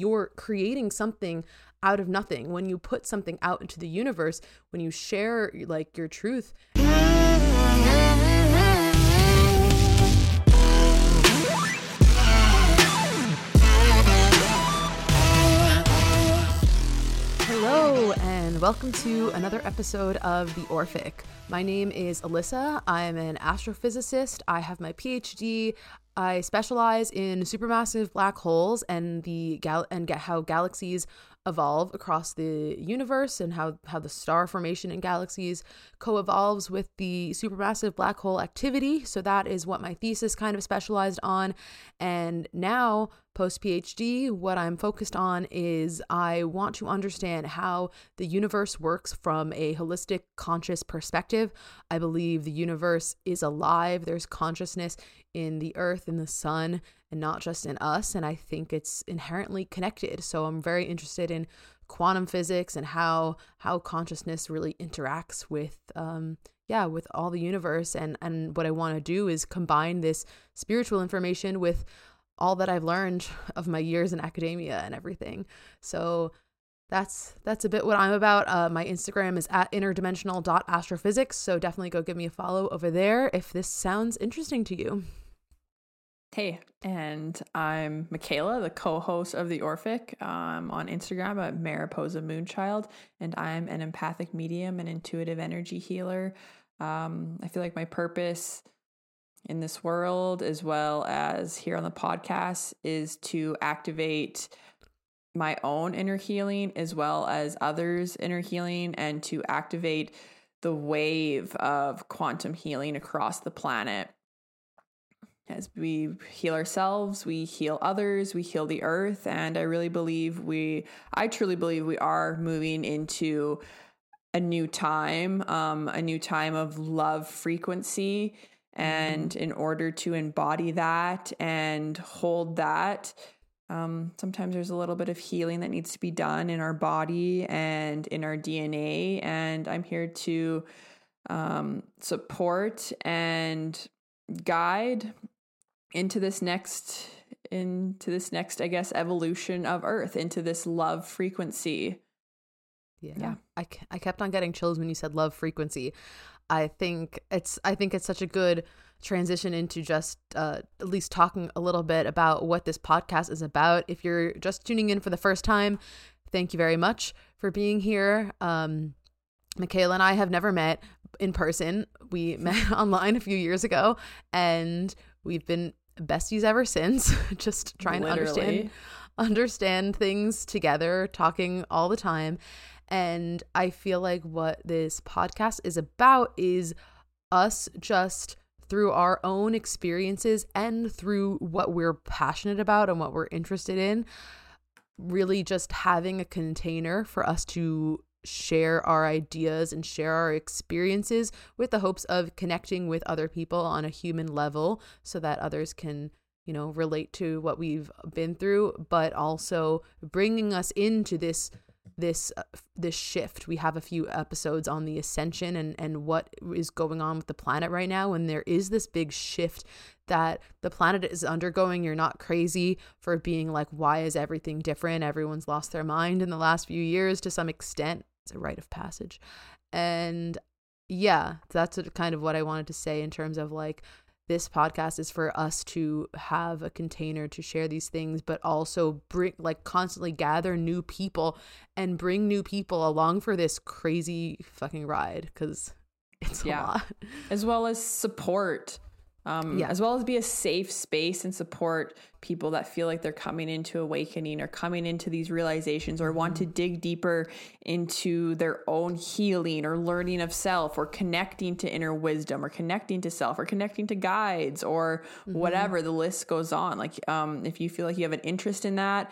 you're creating something out of nothing. When you put something out into the universe when you share like your truth Hello, and welcome to another episode of The Orphic. My name is Alyssa. I'm an astrophysicist. I have my PhD. I specialize in supermassive black holes and the gal- and get how galaxies evolve across the universe and how, how the star formation in galaxies co-evolves with the supermassive black hole activity. So that is what my thesis kind of specialized on. And now, post PhD, what I'm focused on is I want to understand how the universe works from a holistic conscious perspective. I believe the universe is alive. There's consciousness in the earth in the sun and not just in us. And I think it's inherently connected. So I'm very interested in quantum physics and how how consciousness really interacts with um yeah with all the universe and and what i want to do is combine this spiritual information with all that i've learned of my years in academia and everything so that's that's a bit what i'm about uh, my instagram is at interdimensional.astrophysics so definitely go give me a follow over there if this sounds interesting to you Hey, and I'm Mikayla, the co-host of the Orphic um, on Instagram at Mariposa Moonchild, and I'm an empathic medium and intuitive energy healer. Um, I feel like my purpose in this world, as well as here on the podcast, is to activate my own inner healing as well as others' inner healing, and to activate the wave of quantum healing across the planet as we heal ourselves, we heal others, we heal the earth. And I really believe we, I truly believe we are moving into a new time, um, a new time of love frequency. And mm-hmm. in order to embody that and hold that, um, sometimes there's a little bit of healing that needs to be done in our body and in our DNA. And I'm here to um, support and guide into this next into this next i guess evolution of earth into this love frequency yeah, yeah. I, I kept on getting chills when you said love frequency i think it's i think it's such a good transition into just uh, at least talking a little bit about what this podcast is about if you're just tuning in for the first time thank you very much for being here um, mikayla and i have never met in person we met online a few years ago and we've been besties ever since, just trying Literally. to understand understand things together, talking all the time. And I feel like what this podcast is about is us just through our own experiences and through what we're passionate about and what we're interested in, really just having a container for us to share our ideas and share our experiences with the hopes of connecting with other people on a human level so that others can you know relate to what we've been through but also bringing us into this this uh, this shift. We have a few episodes on the ascension and and what is going on with the planet right now and there is this big shift that the planet is undergoing. You're not crazy for being like why is everything different? Everyone's lost their mind in the last few years to some extent. It's a rite of passage. And yeah, that's kind of what I wanted to say in terms of like this podcast is for us to have a container to share these things but also bring like constantly gather new people and bring new people along for this crazy fucking ride cuz it's yeah. a lot as well as support um, yeah. as well as be a safe space and support people that feel like they're coming into awakening or coming into these realizations or want to mm-hmm. dig deeper into their own healing or learning of self or connecting to inner wisdom or connecting to self or connecting to guides or mm-hmm. whatever the list goes on like um, if you feel like you have an interest in that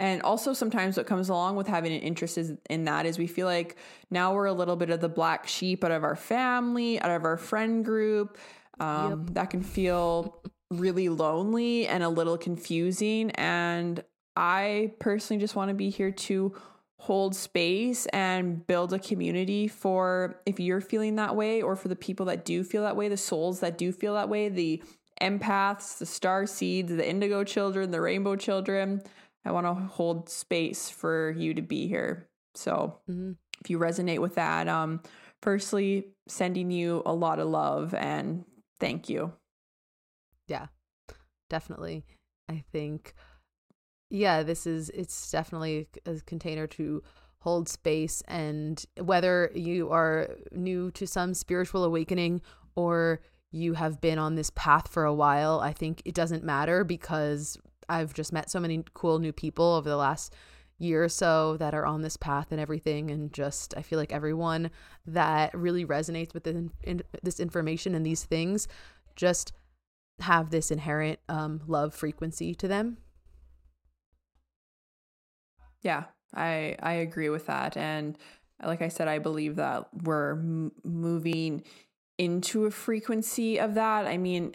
and also, sometimes what comes along with having an interest is, in that is we feel like now we're a little bit of the black sheep out of our family, out of our friend group. Um, yep. That can feel really lonely and a little confusing. And I personally just want to be here to hold space and build a community for if you're feeling that way or for the people that do feel that way, the souls that do feel that way, the empaths, the star seeds, the indigo children, the rainbow children. I want to hold space for you to be here. So mm-hmm. if you resonate with that, um, firstly, sending you a lot of love and thank you. Yeah, definitely. I think, yeah, this is, it's definitely a container to hold space. And whether you are new to some spiritual awakening or you have been on this path for a while, I think it doesn't matter because I've just met so many cool new people over the last year or so that are on this path and everything and just i feel like everyone that really resonates with this, in, this information and these things just have this inherent um, love frequency to them. Yeah i i agree with that and like i said i believe that we're m- moving into a frequency of that. I mean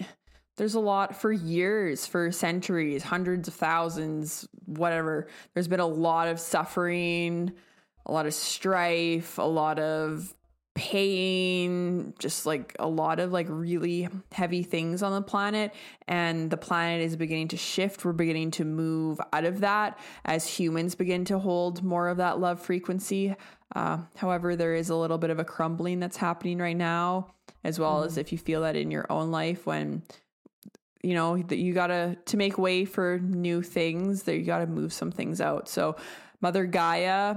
there's a lot for years, for centuries, hundreds of thousands, whatever. There's been a lot of suffering, a lot of strife, a lot of pain, just like a lot of like really heavy things on the planet. And the planet is beginning to shift. We're beginning to move out of that as humans begin to hold more of that love frequency. Uh, however, there is a little bit of a crumbling that's happening right now, as well mm. as if you feel that in your own life when you know that you gotta to make way for new things that you gotta move some things out. So mother gaia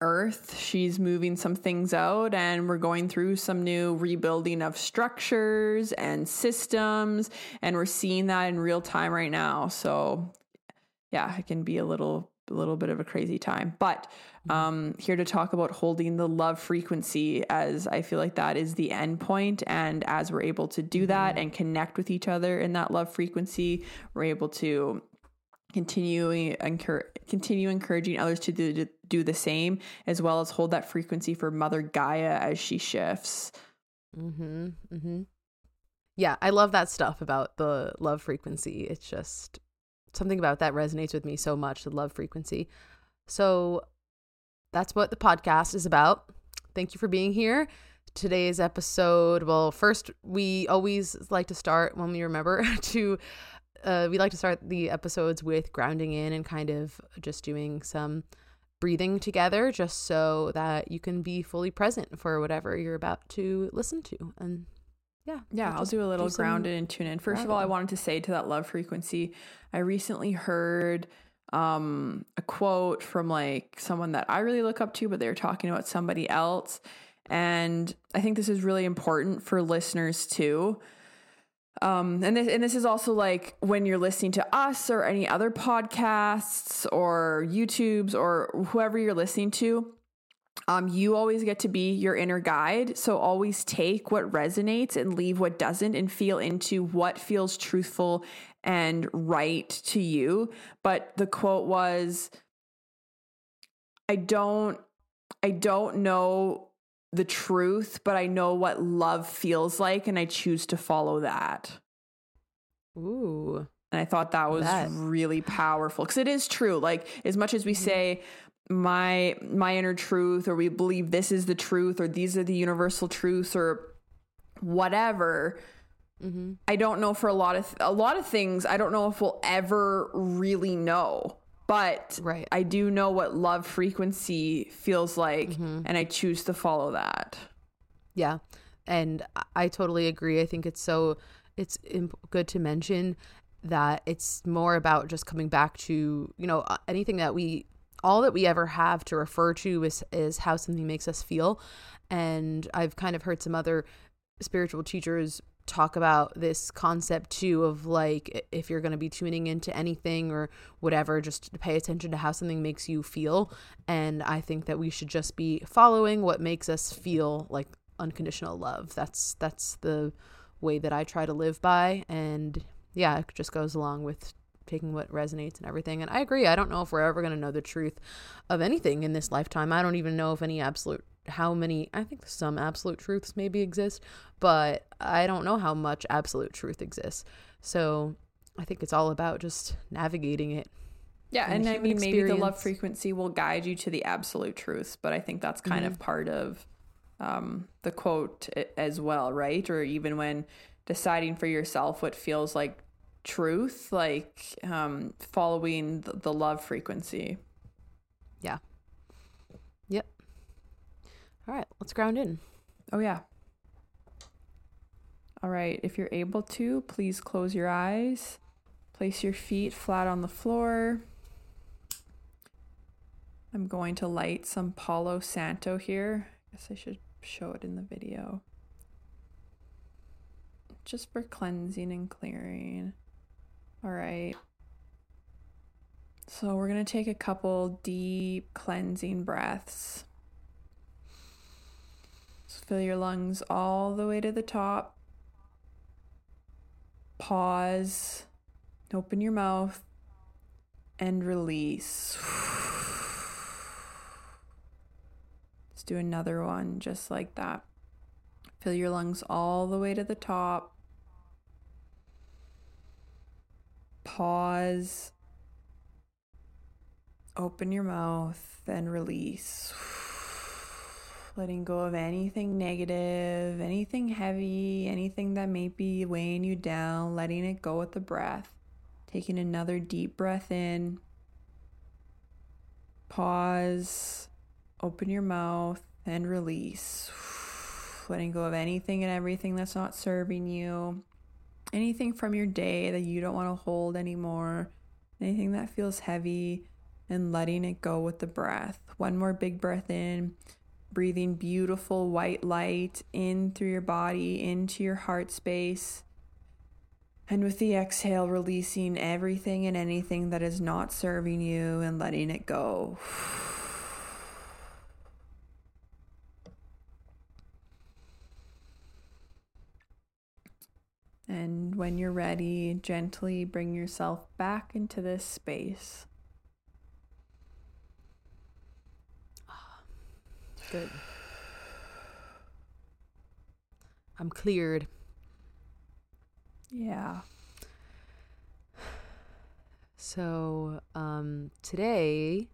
earth she's moving some things out and we're going through some new rebuilding of structures and systems and we're seeing that in real time right now. So yeah it can be a little a little bit of a crazy time but um, here to talk about holding the love frequency as I feel like that is the end point. And as we're able to do that and connect with each other in that love frequency, we're able to continue continue encouraging others to do, do the same, as well as hold that frequency for Mother Gaia as she shifts. Mm-hmm. Mm-hmm. Yeah, I love that stuff about the love frequency. It's just something about that resonates with me so much. The love frequency. So that's what the podcast is about. Thank you for being here. Today's episode, well, first, we always like to start when we remember to, uh, we like to start the episodes with grounding in and kind of just doing some breathing together just so that you can be fully present for whatever you're about to listen to. And yeah. Yeah, I'll do a little do grounded and tune in. First of all, I wanted to say to that love frequency, I recently heard um, a quote from like someone that I really look up to, but they were talking about somebody else. And I think this is really important for listeners too. Um, and this, and this is also like when you're listening to us or any other podcasts or YouTubes or whoever you're listening to. Um, you always get to be your inner guide. So always take what resonates and leave what doesn't and feel into what feels truthful and right to you. But the quote was I don't I don't know the truth, but I know what love feels like and I choose to follow that. Ooh. And I thought that was that. really powerful because it is true. Like as much as we mm-hmm. say my my inner truth or we believe this is the truth or these are the universal truths or whatever, Mm-hmm. I don't know for a lot of th- a lot of things. I don't know if we'll ever really know, but right. I do know what love frequency feels like, mm-hmm. and I choose to follow that. Yeah, and I totally agree. I think it's so it's imp- good to mention that it's more about just coming back to you know anything that we all that we ever have to refer to is is how something makes us feel. And i've kind of heard some other spiritual teachers talk about this concept too of like if you're going to be tuning into anything or whatever just pay attention to how something makes you feel. And i think that we should just be following what makes us feel like unconditional love. That's that's the way that i try to live by. And yeah it just goes along with taking what resonates and everything and i agree i don't know if we're ever going to know the truth of anything in this lifetime i don't even know if any absolute how many I think some absolute truths maybe exist, but I don't know how much absolute truth exists. So I think it's all about just navigating it. Yeah, and, I mean experience. maybe the love frequency will guide you to the absolute truths, but I think that's kind mm-hmm. of part of um, the quote as well, right? Or even when deciding for yourself what feels like truth, like um, following the, the love frequency. Yeah. Yep. All right, let's ground in. Oh, yeah. All right, if you're able to, please close your eyes. Place your feet flat on the floor. I'm going to light some Palo Santo here. I guess I should show it in the video. Just for cleansing and clearing. All right. So we're going to take a couple deep cleansing breaths. So fill your lungs all the way to the top. Pause. Open your mouth and release. Let's do another one just like that. Fill your lungs all the way to the top. Pause. Open your mouth and release. Letting go of anything negative, anything heavy, anything that may be weighing you down, letting it go with the breath. Taking another deep breath in. Pause. Open your mouth and release. Letting go of anything and everything that's not serving you. Anything from your day that you don't want to hold anymore. Anything that feels heavy and letting it go with the breath. One more big breath in. Breathing beautiful white light in through your body, into your heart space. And with the exhale, releasing everything and anything that is not serving you and letting it go. And when you're ready, gently bring yourself back into this space. Good. I'm cleared. Yeah. So, um, today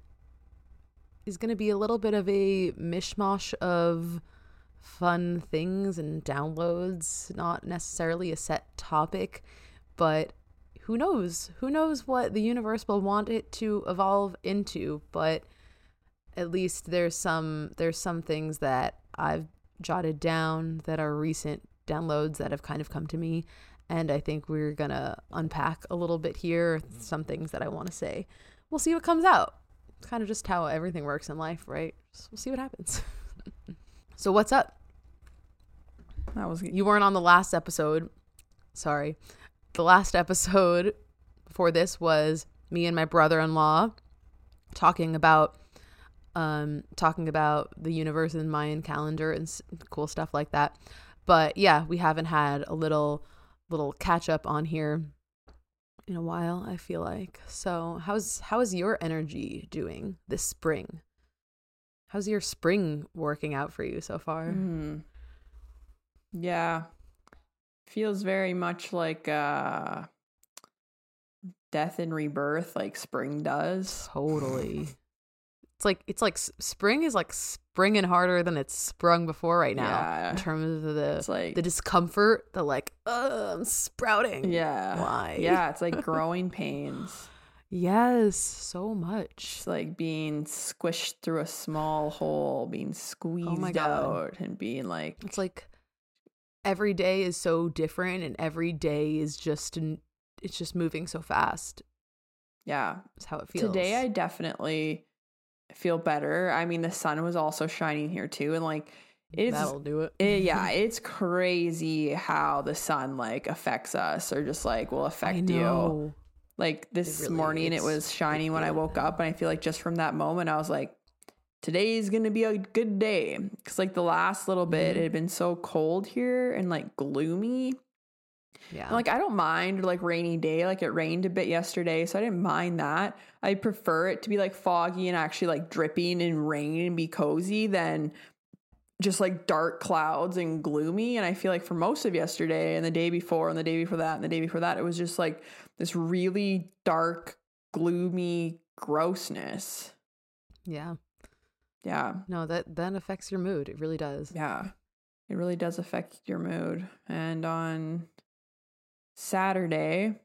is going to be a little bit of a mishmash of fun things and downloads, not necessarily a set topic, but who knows? Who knows what the universe will want it to evolve into, but at least there's some there's some things that I've jotted down that are recent downloads that have kind of come to me and I think we're going to unpack a little bit here some things that I want to say. We'll see what comes out. It's kind of just how everything works in life, right? So we'll see what happens. so what's up? That was You weren't on the last episode. Sorry. The last episode before this was me and my brother-in-law talking about um talking about the universe and Mayan calendar and s- cool stuff like that. But yeah, we haven't had a little little catch up on here in a while, I feel like. So, how's how is your energy doing this spring? How's your spring working out for you so far? Mm. Yeah. Feels very much like uh death and rebirth like spring does. Totally. It's like it's like spring is like springing harder than it's sprung before right now Yeah. in terms of the like the discomfort, the like, uh, I'm sprouting. yeah. Why? Yeah, it's like growing pains. Yes, so much. Like being squished through a small hole, being oh squeezed Oh out and being like It's like every day is so different, and every day is just it's just moving so fast. yeah. Is how it feels. Today I definitely feel better. I mean the sun was also shining here too and like it's that'll do it. it, yeah, it's crazy how the sun like affects us or just like will affect you. Like this really- morning, it was shining when I woke up, and I feel like just from that moment, I was like, "Today's gonna be a good day." Because like the last little bit, Mhm. it had been so cold here and like gloomy. Yeah. And, like I don't mind like rainy day. Like it rained a bit yesterday, so I didn't mind that. I prefer it to be like foggy and actually like dripping and rain and be cozy than just like dark clouds and gloomy. And I feel like for most of yesterday and the day before and the day before that and the day before that, it was just like this really dark, gloomy grossness. yeah. Yeah. No, that then affects your mood. It really does. Yeah. It really does affect your mood. And on Saturday,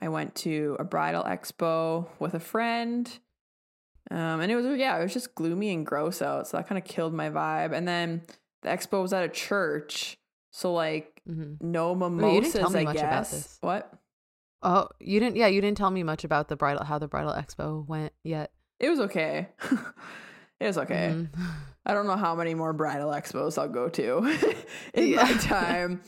I went to a bridal expo with a friend. Um, and it was yeah, it was just gloomy and gross out, so that kind of killed my vibe. And then the expo was at a church, so like mm-hmm. no mimosas. Wait, I guess. What? Oh, you didn't. Yeah, you didn't tell me much about the bridal, how the bridal expo went yet. It was okay. it was okay. Mm-hmm. I don't know how many more bridal expos I'll go to in yeah. my time.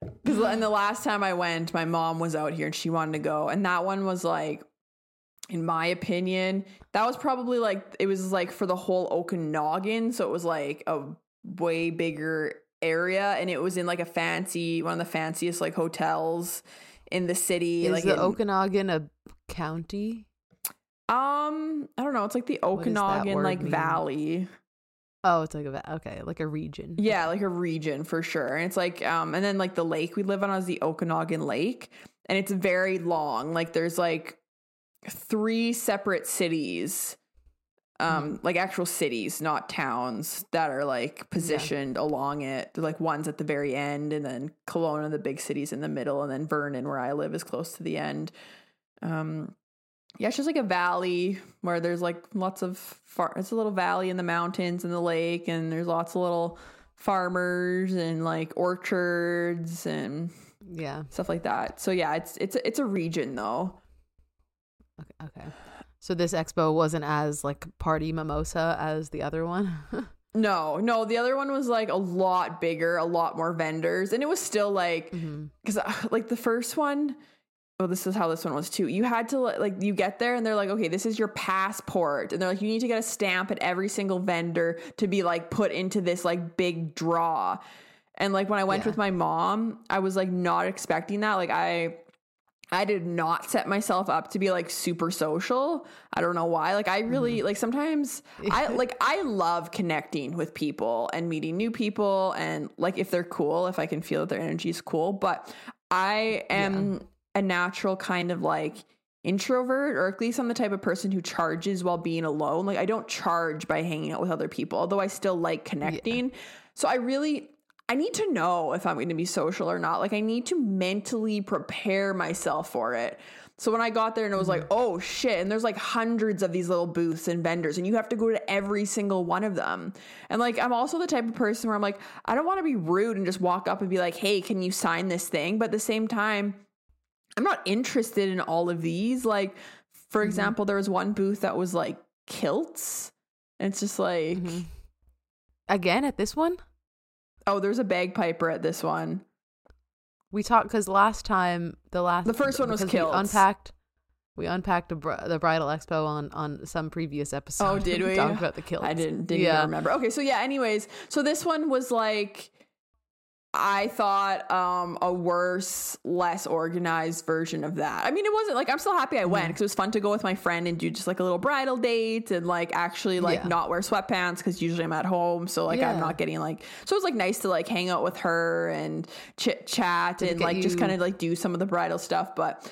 Because and the last time I went, my mom was out here and she wanted to go, and that one was like, in my opinion, that was probably like it was like for the whole Okanagan, so it was like a way bigger area, and it was in like a fancy one of the fanciest like hotels in the city. Is like the in, Okanagan a county? Um, I don't know. It's like the Okanagan like mean? valley. Oh, it's like a okay, like a region. Yeah, like a region for sure. And it's like um and then like the lake we live on is the Okanagan Lake and it's very long. Like there's like three separate cities um mm. like actual cities, not towns that are like positioned yeah. along it. Like one's at the very end and then Kelowna the big cities in the middle and then Vernon where I live is close to the end. Um yeah, it's just like a valley where there's like lots of far. It's a little valley in the mountains and the lake, and there's lots of little farmers and like orchards and yeah stuff like that. So yeah, it's it's it's a region though. Okay. Okay. So this expo wasn't as like party mimosa as the other one. No, no, the other one was like a lot bigger, a lot more vendors, and it was still like because mm-hmm. uh, like the first one oh this is how this one was too you had to like you get there and they're like okay this is your passport and they're like you need to get a stamp at every single vendor to be like put into this like big draw and like when i went yeah. with my mom i was like not expecting that like i I did not set myself up to be like super social. I don't know why. Like I really mm-hmm. like sometimes I like I love connecting with people and meeting new people and like if they're cool, if I can feel that their energy is cool, but I am yeah a natural kind of like introvert or at least I'm the type of person who charges while being alone. Like I don't charge by hanging out with other people, although I still like connecting. Yeah. So I really I need to know if I'm going to be social or not. Like I need to mentally prepare myself for it. So when I got there and it was like, mm-hmm. oh shit, and there's like hundreds of these little booths and vendors, and you have to go to every single one of them. And like, I'm also the type of person where I'm like, I don't want to be rude and just walk up and be like, hey, can you sign this thing? But at the same time, I'm not interested in all of these. Like, for mm-hmm. example, there was one booth that was like kilts. And it's just like mm-hmm. again at this one. Oh, there's a bagpiper at this one. We talked because last time the last the first one was kilts. We unpacked. We unpacked br- the bridal expo on on some previous episode. Oh, did we talk about the kilts? I didn't didn't yeah. remember. Okay, so yeah. Anyways, so this one was like I thought um, a worse, less organized version of that. I mean, it wasn't like I'm still happy I went because it was fun to go with my friend and do just like a little bridal date and like actually like yeah. not wear sweatpants because usually I'm at home, so like yeah. I'm not getting like. So it was like nice to like hang out with her and chit chat and like you- just kind of like do some of the bridal stuff. But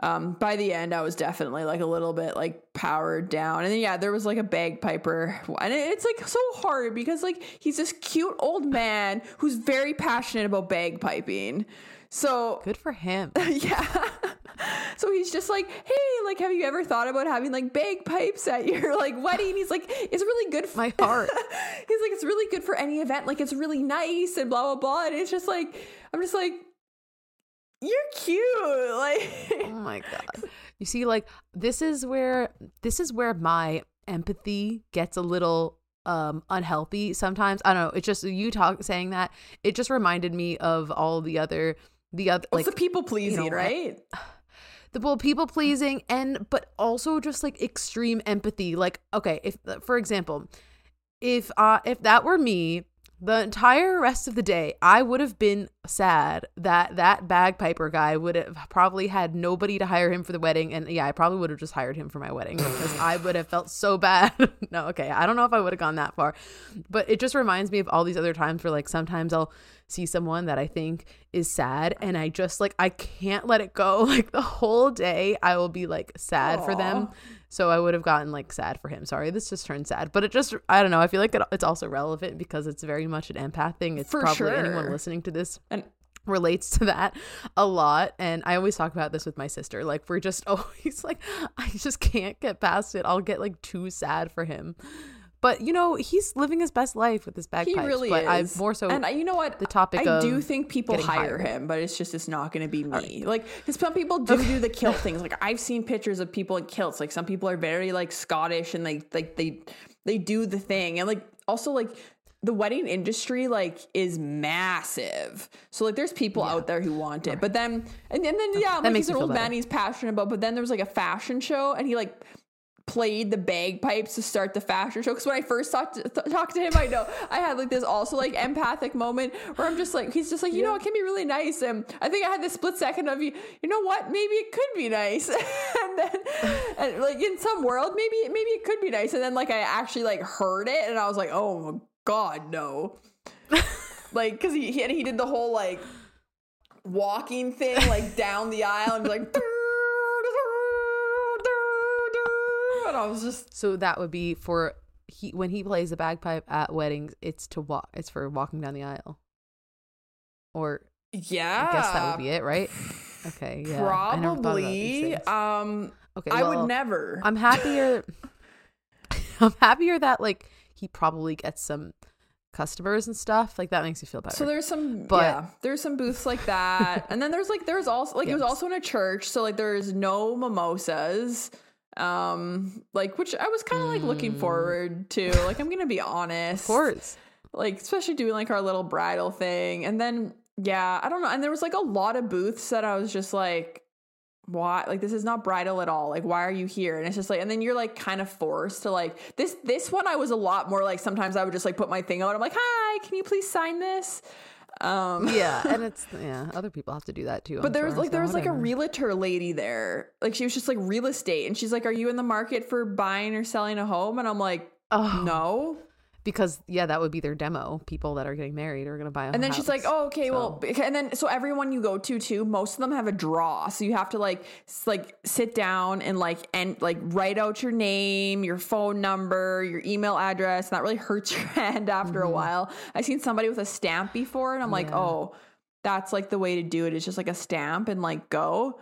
um, by the end, I was definitely like a little bit like powered down. And then, yeah, there was like a bagpiper. And it's like so hard because like he's this cute old man who's very passionate about bagpiping. So good for him. yeah. so he's just like, hey, like, have you ever thought about having like bagpipes at your like wedding? He's like, it's really good for my heart. he's like, it's really good for any event. Like, it's really nice and blah, blah, blah. And it's just like, I'm just like, you're cute. Like Oh my god. You see like this is where this is where my empathy gets a little um unhealthy sometimes. I don't know. It's just you talk saying that. It just reminded me of all the other the other like the people pleasing, you know, right? the well people pleasing and but also just like extreme empathy. Like okay, if for example, if uh if that were me the entire rest of the day, I would have been sad that that bagpiper guy would have probably had nobody to hire him for the wedding. And yeah, I probably would have just hired him for my wedding because I would have felt so bad. no, okay. I don't know if I would have gone that far, but it just reminds me of all these other times where like sometimes I'll see someone that I think is sad and I just like, I can't let it go. Like the whole day, I will be like sad Aww. for them so I would have gotten like sad for him. Sorry, this just turned sad. But it just, I don't know. I feel like it, it's also relevant because it's very much an empath thing. It's for probably sure. anyone listening to this. And relates to that a lot and i always talk about this with my sister like we're just always like i just can't get past it i'll get like too sad for him but you know he's living his best life with his bagpipes He really but i'm is. more so and I, you know what? the topic I do think people hire hired. him, but it's just it's not going to be me. Like, because some people do do the kilt things. Like, I've seen pictures of people in kilts. Like, some people are very like Scottish and they like they they do the thing, and like also like the wedding industry like is massive. So like, there's people out there who want it, but then and, and then yeah, like makes he's an old man better. he's passionate about. But then there was like a fashion show, and he like played the bagpipes to start the fashion show. Because when I first talked to, th- talked to him, I know I had like this also like empathic moment where I'm just like, he's just like, you know, it can be really nice. And I think I had this split second of you, you know what? Maybe it could be nice. and then, and like in some world, maybe maybe it could be nice. And then like I actually like heard it, and I was like, oh my god, no. like because he, he he did the whole like walking thing like down the aisle and like. And I was just so that would be for he when he plays the bagpipe at weddings it's to walk it's for walking down the aisle or Yeah. i guess that would be it right okay yeah I never about these Probably. things. Um okay I would never. i'm happier i'm happier that like he probably gets some customers and stuff like that makes me feel better so there's some But- yeah, there's some booths like that. and then there's like there's also like it was also in a church, so like there's no mimosas. Um like which I was kind of like looking forward to. Like I'm to be honest. Mm. of course like especially doing like our little bridal thing and then yeah i don't know and there was like a lot of booths that i was just like why like this is not bridal at all like why are you here and it's just like and then you're like kind of forced to like this this one i was a lot more like sometimes i would just like put my thing out i'm like hi can you please sign this um yeah and it's yeah other people have to do that too but I'm there was sure, like there so was like a realtor lady there like she was just like real estate and she's like are you in the market for buying or selling a home? And i'm like oh. No because yeah that would be their demo people that are getting married are gonna buy a And then she's like, "Oh, okay, well," So- bec- and then so everyone you go to too, most of them have a draw, so you have to like s- like sit down and like and like write out your name, your phone number, your email address, and that really hurts your hand after a while. I've seen somebody with a stamp before, and I'm like, Mm-hmm. "Oh, that's like the way to do it. It's just like a stamp and like go."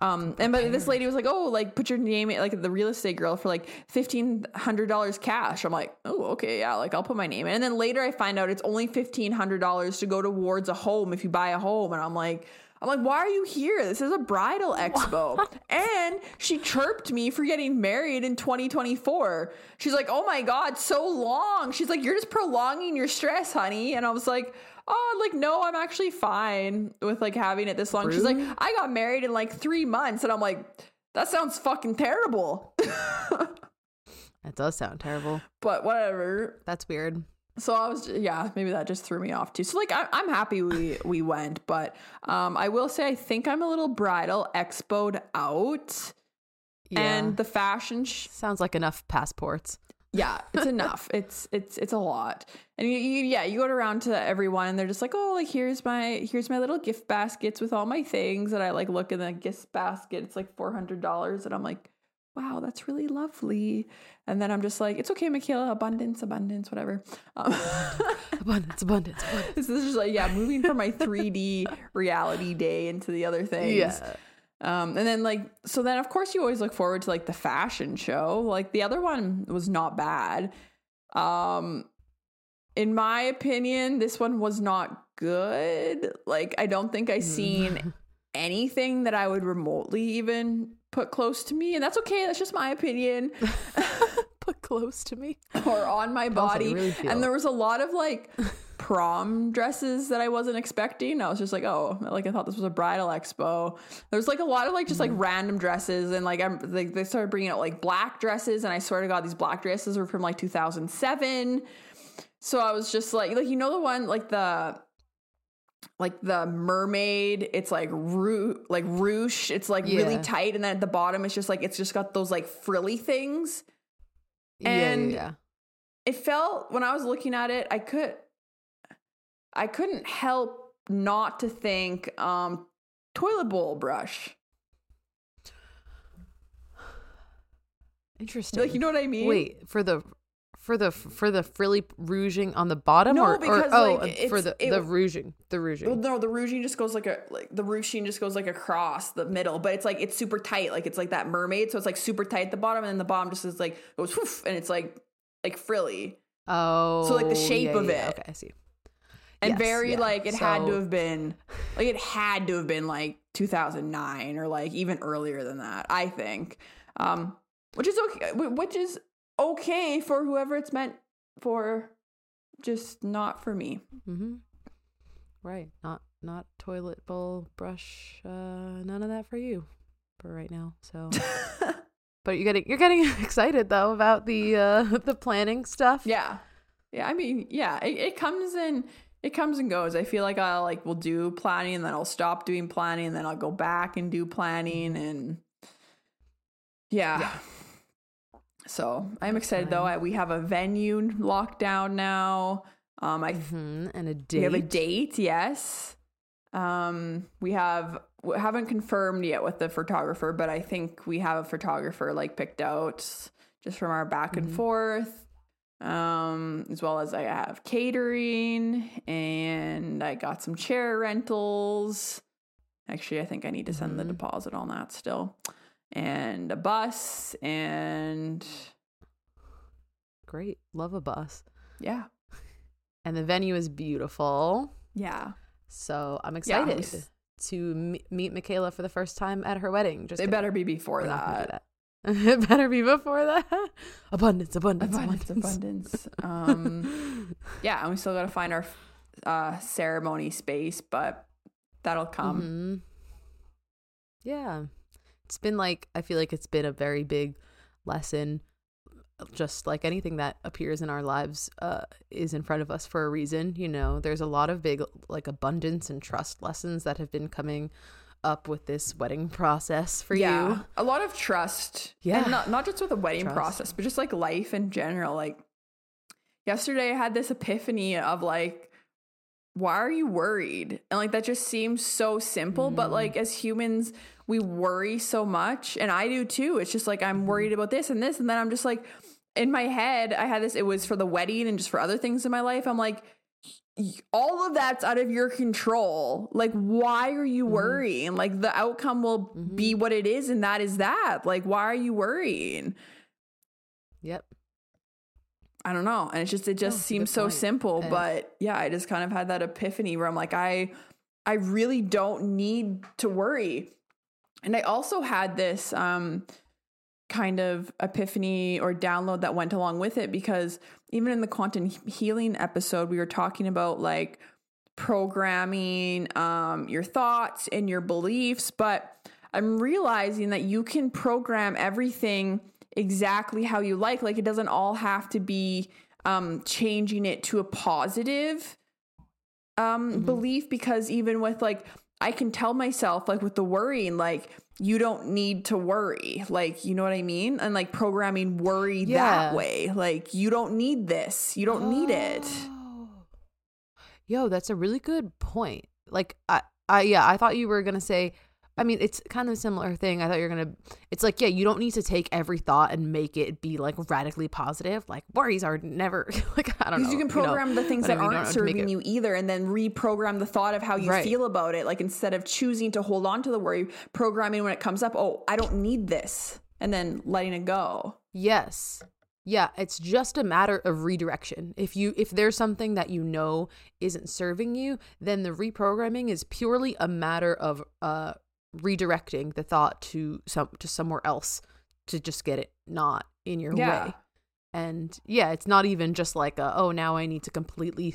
Um, and but this lady was like, "Oh, like put your name like the real estate girl for like fifteen hundred dollars cash." I'm like, "Oh, okay, yeah, like I'll put my name in." And then later I find out it's only fifteen hundred dollars to go towards a home if you buy a home, and I'm like. I'm like, why are you here? This is a bridal expo. And she chirped me for getting married in 2024. She's like, oh my God, so long. She's like, you're just prolonging your stress, honey. And I was like, oh, like, no, I'm actually fine with like having it this long. She's like, I got married in like three months. And I'm like, that sounds fucking terrible. that does sound terrible but whatever. that's weird So I was, yeah, maybe that just threw me off too. So like, I, I'm happy we we went, but um, I will say I think I'm a little bridal expoed out, yeah and the fashion, sh- sounds like enough passports yeah, it's enough. It's it's it's a lot, and you, you yeah, you go around to everyone, and they're just like, oh, like here's my here's my little gift baskets with all my things, and I like look in the gift basket, it's like four hundred dollars, and I'm like. Wow, that's really lovely. And then I'm just like, it's okay, Mikayla, abundance, abundance, whatever. Um, abundance abundance abundance This is just like, yeah, moving from my 3D reality day into the other things. yeah Um, and then like, so then of course you always look forward to like the fashion show. Like the other one was not bad. Um, in my opinion, this one was not good. Like, I don't think I seen anything that I would remotely even put close to me. And that's okay. That's just my opinion. put close to me or on my body. really and there was a lot of like prom dresses that I wasn't expecting. I was just like, oh, like I thought this was a bridal expo. There's like a lot of like just Mm-hmm. like random dresses, and like I'm like they started bringing out like black dresses, and I swear to God, these black dresses were from like 2007. So I was just like, like you know the one like the like the mermaid it's like roo- like ruche it's like really tight and then at the bottom it's just like it's just got those like frilly things yeah, And- yeah, yeah. it felt when I was looking at it, I could I couldn't help not to think um toilet bowl brush. interesting Like you know what I mean? wait for the for the for the frilly rouging on the bottom No, or, or because, oh like, uh, for the it- the rouging the Well, rouging no, the ruching just goes like a like the ruching just goes like across the middle, but it's like it's super tight, like it's like that mermaid, so it's like super tight at the bottom, and then the bottom just is like goes whoof, and it's like like frilly oh so, like, the shape yeah, of yeah, it. okay I see and Yes, very yeah. like it had to have been like it had to have been like 2009 or like even earlier than that, I think. Um, which is okay, which is okay for whoever it's meant for, just not for me. mm-hmm. right not not toilet bowl brush uh none of that for you for right now so but you're getting you're getting excited though about the uh the planning stuff Yeah. Yeah. I mean, yeah, it, it comes in, it comes and goes. I feel like I'll like, will do planning and then I'll stop doing planning and then I'll go back and do planning and yeah. Yeah. So I'm excited though. I, we have a venue locked down now. Um, I hmm and a date we have a date, yes. Um, we have we haven't confirmed yet with the photographer, but I think we have a photographer like picked out just from our back and Mhm. forth. Um, as well as I have catering and I got some chair rentals. Actually, I think I need to send the Mhm. deposit on that still. And a bus and great love a bus yeah. and the venue is beautiful Yeah. so i'm Yeah, excited s- to meet mikayla for the first time at her wedding just it better be before We're not gonna do that. It better be before that abundance abundance abundance abundance um yeah and we still got to find our uh ceremony space but that'll come Mhm. Yeah. It's been like, I feel like it's been a very big lesson. Just like anything that appears in our lives uh, is in front of us for a reason. You know, there's a lot of big, like, abundance and trust lessons that have been coming up with this wedding process for you. yeah you. a lot of trust Yeah. and not, not just with the wedding Trust. process but just like life in general like yesterday i had this epiphany of like why are you worried and like that just seems so simple but Mm. like as humans we worry so much and i do too it's just like Mm-hmm. i'm worried about this and this and then i'm just like in my head i had this it was for the wedding and just for other things in my life i'm like all of that's out of your control like why are you Mhm. worrying like the outcome will Mhm. be what it is and that is that like why are you worrying Yep. I don't know. And it's just it just a seems so point. simple, And- but yeah, I just kind of had that epiphany where I'm like I I really don't need to worry. And I also had this um kind of epiphany or download that went along with it because even in the quantum healing episode we were talking about like programming um your thoughts and your beliefs, but I'm realizing that you can program everything exactly how you like. Like it doesn't all have to be um, changing it to a positive um, Mhm. belief because even with like, I can tell myself, like with the worrying, like, you don't need to worry. Like, you know what I mean? And like programming worry Yeah. that way. Like, you don't need this. You don't need it. Oh. Yo, that's a really good point. Like I I yeah, I thought you were going to say I mean, it's kind of a similar thing. I thought you're going to It's like, yeah, you don't need to take every thought and make it be like radically positive. Like worries are never like I don't know. Because you can know, program the things that you aren't serving you either, and then reprogram the thought of how you Right. feel about it. Like instead of choosing to hold on to the worry, programming when it comes up, oh, I don't need this, and then letting it go. Yes. Yeah, it's just a matter of redirection. If you if there's something that you know isn't serving you, then the reprogramming is purely a matter of uh redirecting the thought to some to somewhere else to just get it not in your Yeah. way. And yeah, it's not even just like a, oh now I need to completely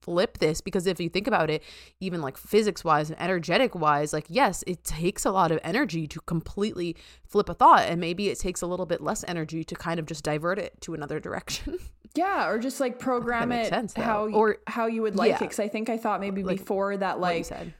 flip this because if you think about it, even like physics wise and energetic wise, like yes, it takes a lot of energy to completely flip a thought and maybe it takes a little bit less energy to kind of just divert it to another direction. Yeah, or just like program it sense, how Or- how you would like yeah. it. Because I think I thought maybe Like, before that, like you said.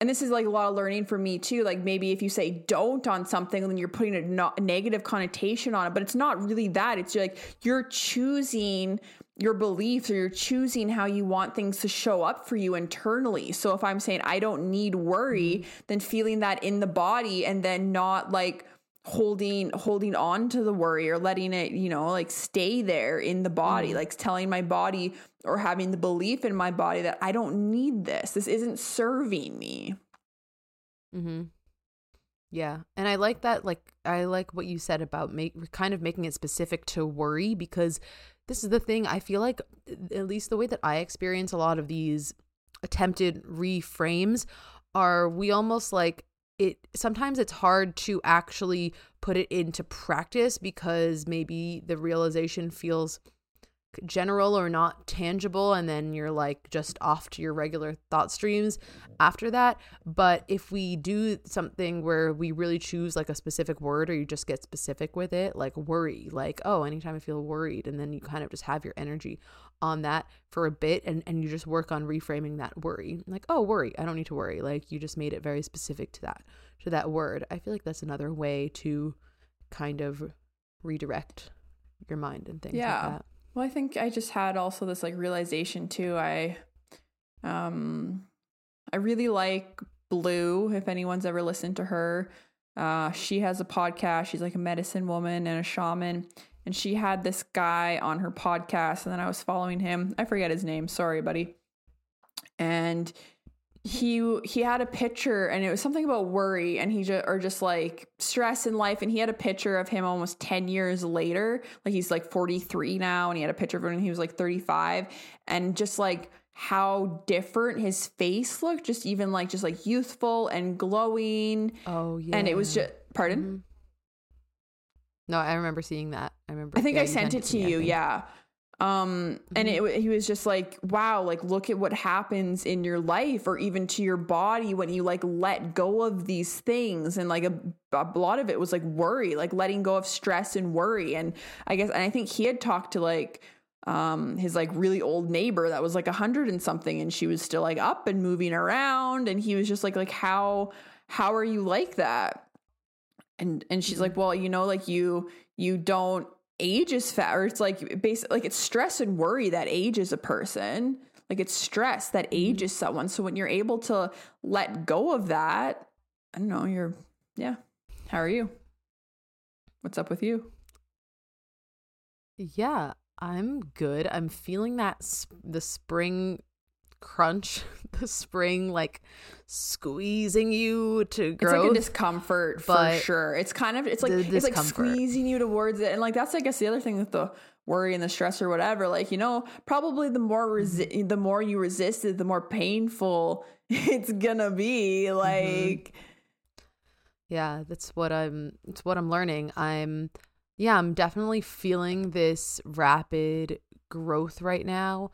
And this is like a lot of learning for me too. Like maybe if you say don't on something then you're putting a, no- a negative connotation on it but it's not really that. It's like you're choosing your beliefs or you're choosing how you want things to show up for you internally. So if i'm saying i don't need worry mm-hmm. then feeling that in the body and then not like holding holding on to the worry or letting it you know like stay there in the body mm. like telling my body or having the belief in my body that i don't need this. This isn't serving me. Mm-hmm. Yeah. And i like that like i like what you said about make kind of making it specific to worry because this is the thing i feel like at least the way that i experience a lot of these attempted reframes are we almost like it sometimes it's hard to actually put it into practice because maybe the realization feels general or not tangible and then you're like just off to your regular thought streams after that. But if we do something where we really choose like a specific word or you just get specific with it like worry like oh anytime i feel worried and then you kind of just have your energy on that for a bit and and you just work on reframing that worry like oh worry i don't need to worry like you just made it very specific to that to that word i feel like that's another way to kind of redirect your mind and things yeah. like that well, I think I just had also this like realization too. I um I really like Blue, if anyone's ever listened to her. Uh she has a podcast. She's like a medicine woman and a shaman. And she had this guy on her podcast, and then I was following him. I forget his name. Sorry, buddy. And he he had a picture and it was something about worry and he just or just like stress in life and he had a picture of him almost 10 years later like he's like 43 now and he had a picture of him when he was like 35 and just like how different his face looked just even like just like youthful and glowing oh yeah and it was just pardon mm-hmm. No i remember seeing that. I remember i think yeah, i sent it to you yeah. Um and mm-hmm. it he was just like wow like look at what happens in your life or even to your body when you like let go of these things. And like a, a lot of it was like worry like letting go of stress and worry. And i guess and i think he had talked to like um his like really old neighbor that was like a hundred and something and she was still like up and moving around. And he was just like like how how are you like that and and she's like mm-hmm. well you know like you you don't age is fat or it's like basically like it's stress and worry that ages a person. Like it's stress that mm-hmm. ages someone. So when you're able to let go of that i don't know you're yeah. How are you? What's up with you? Yeah i'm good. I'm feeling that sp- the spring crunch the spring like squeezing you to growth. It's like a discomfort for sure. It's kind of it's like it's like squeezing you towards it, and like that's I guess the other thing with the worry and the stress or whatever. Like you know, probably the more resi- mm-hmm. the more you resist it, the more painful it's gonna be. Mm-hmm. Like, mm-hmm. yeah, that's what I'm. It's what I'm learning. I'm, yeah, I'm definitely feeling this rapid growth right now,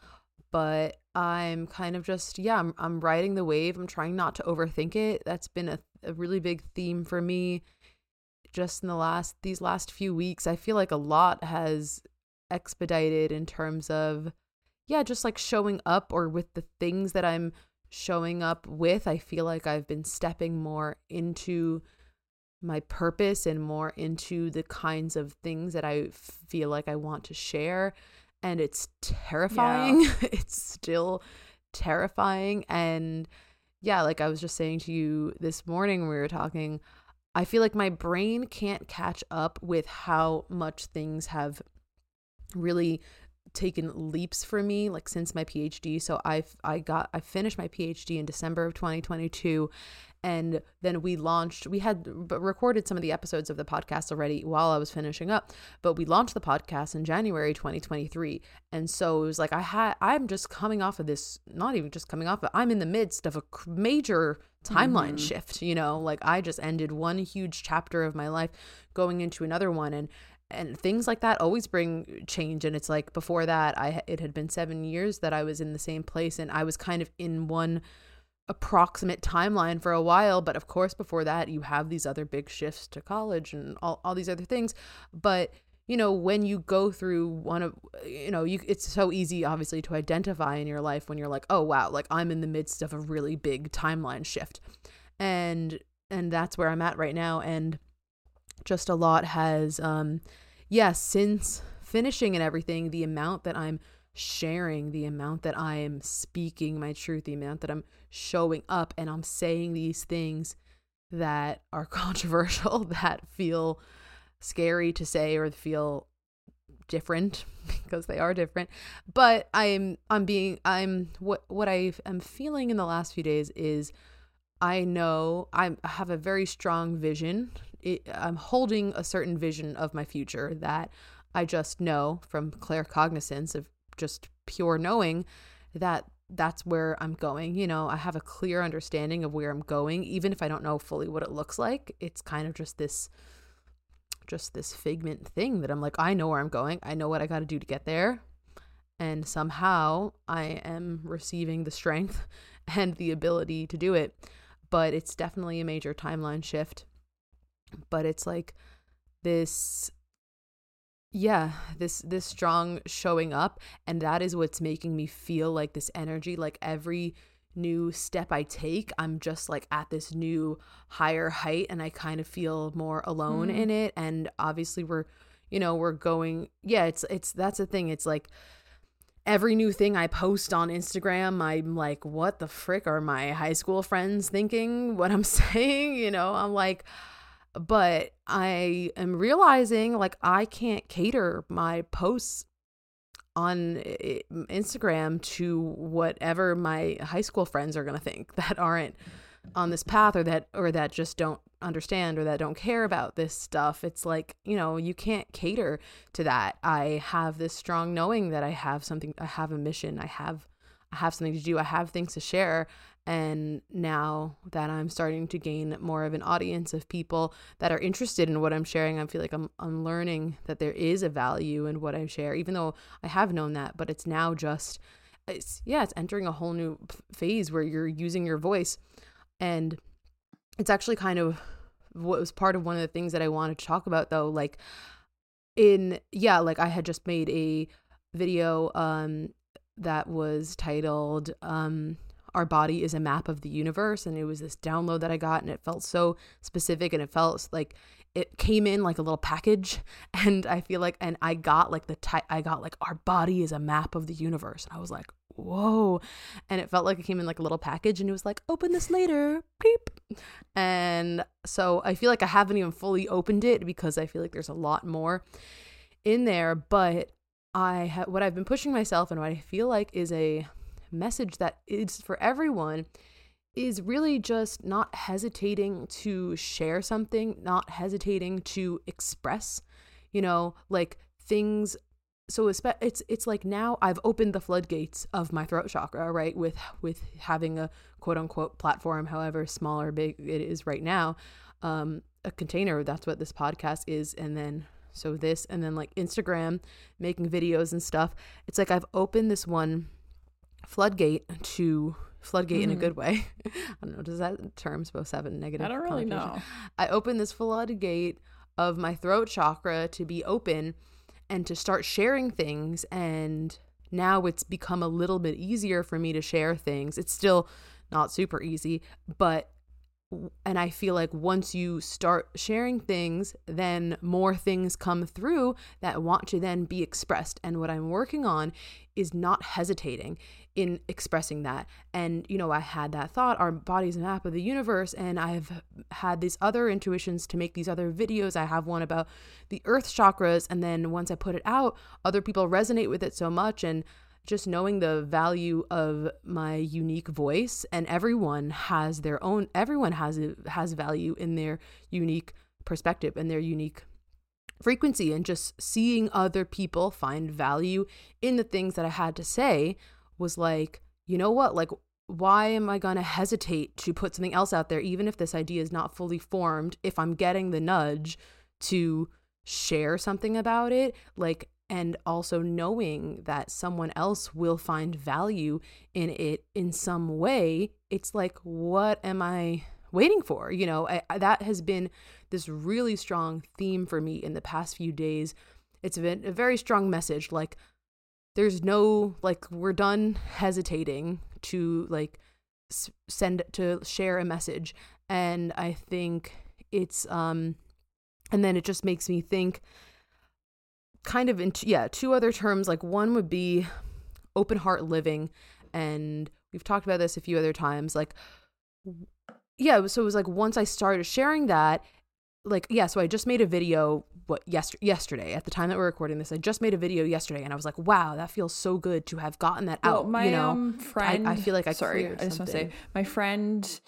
but I'm kind of just yeah, I'm I'm riding the wave. I'm trying not to overthink it. That's been a, a really big theme for me just in the last these last few weeks. I feel like a lot has expedited in terms of yeah, just like showing up or with the things that I'm showing up with. I feel like I've been stepping more into my purpose and more into the kinds of things that I feel like I want to share and it's terrifying. Yeah. it's still terrifying. And yeah, like I was just saying to you this morning when we were talking, I feel like my brain can't catch up with how much things have really taken leaps for me like since my PhD. So I've I got I finished my PhD in December of 2022 and then we launched we had recorded some of the episodes of the podcast already while i was finishing up but we launched the podcast in january 2023 and so it was like i had i'm just coming off of this not even just coming off but i'm in the midst of a major timeline mm-hmm. shift you know like i just ended one huge chapter of my life going into another one and and things like that always bring change and it's like before that i it had been 7 years that i was in the same place and i was kind of in one approximate timeline for a while but of course before that you have these other big shifts to college and all, all these other things. But you know when you go through one of you know you it's so easy obviously to identify in your life when you're like oh wow like i'm in the midst of a really big timeline shift. And and that's where i'm at right now and just a lot has um yes yeah, since finishing and everything the amount that i'm sharing the amount that I am speaking my truth, the amount that I'm showing up and I'm saying these things that are controversial, that feel scary to say or feel different because they are different. But I'm I'm being I'm what what I am feeling in the last few days is I know I'm, I have a very strong vision. It, I'm holding a certain vision of my future that I just know from claircognizance of just pure knowing that that's where I'm going. You know, I have a clear understanding of where I'm going, even if I don't know fully what it looks like. It's kind of just this just this figment thing that I'm like, I know where I'm going. I know what I got to do to get there. And somehow I am receiving the strength and the ability to do it. But it's definitely a major timeline shift. But it's like this yeah this this strong showing up and that is what's making me feel like this energy like every new step i take i'm just like at this new higher height and i kind of feel more alone mm. in it and obviously we're you know we're going yeah it's it's that's the thing it's like every new thing I post on Instagram, I'm like, what the frick are my high school friends thinking? What I'm saying? You know, I'm like, but I am realizing like I can't cater my posts on eh, Instagram to whatever my high school friends are going to think that aren't on this path or that or that just don't understand or that don't care about this stuff. It's like you know you can't cater to that. I have this strong knowing that i have something i have a mission. I have i have something to do. I have things to share and now that I'm starting to gain more of an audience of people that are interested in what I'm sharing, I feel like I'm, I'm learning that there is a value in what I share, even though I have known that, but it's now just, it's, yeah, it's entering a whole new phase where you're using your voice. And it's actually kind of what was part of one of the things that I wanted to talk about though. Like, in, yeah, like I had just made a video, um, that was titled, um, our body is a map of the universe and it was this download that i got and it felt so specific and it felt like it came in like a little package. And i feel like and i got like the type i got like our body is a map of the universe. And i was like whoa. And it felt like it came in like a little package and it was like open this later. Beep. And so i feel like i haven't even fully opened it because i feel like there's a lot more in there but i ha- what i've been pushing myself and what i feel like is a message that is for everyone is really just not hesitating to share something, not hesitating to express, you know, like things so it's it's like now I've opened the floodgates of my throat chakra, right? With with having a quote unquote platform, however small or big it is right now, um, a container. That's what this podcast is, and then so this, and then like Instagram, making videos and stuff. It's like I've opened this one floodgate to floodgate mm-hmm. in a mm-hmm. good way. I don't know. Does that term supposed to have a negative? I don't really know. I open this floodgate of my throat chakra to be open and to start sharing things. And now it's become a little bit easier for me to share things. It's still not super easy, but and I feel like once you start sharing things, then more things come through that want to then be expressed. And what I'm working on is not hesitating in expressing that. And, you know, I had that thought, our body's a map of the universe, and I've had these other intuitions to make these other videos. I have one about the earth chakras, and then once I put it out, other people resonate with it so much. And just knowing the value of my unique voice and everyone has their own everyone has has value in their unique perspective and their unique frequency and just seeing other people find value in the things that I had to say was like, you know what? Like why am I going to hesitate to put something else out there even if this idea is not fully formed if I'm getting the nudge to share something about it? Like and also knowing that someone else will find value in it in some way it's like what am i waiting for you know I, I, that has been this really strong theme for me in the past few days it's been a very strong message like there's no like we're done hesitating to like s- send to share a message. And i think it's um and then it just makes me think kind of into yeah two other terms. Like one would be open heart living. And we've talked about this a few other times. Like yeah, so it was like once I started sharing that, like yeah, so I just made a video what yesterday yesterday at the time that we're recording this. I just made a video yesterday, and I was like, wow, that feels so good to have gotten that Well, out. my you know, um, friend. I, I feel like I sorry. I just want to say, my friend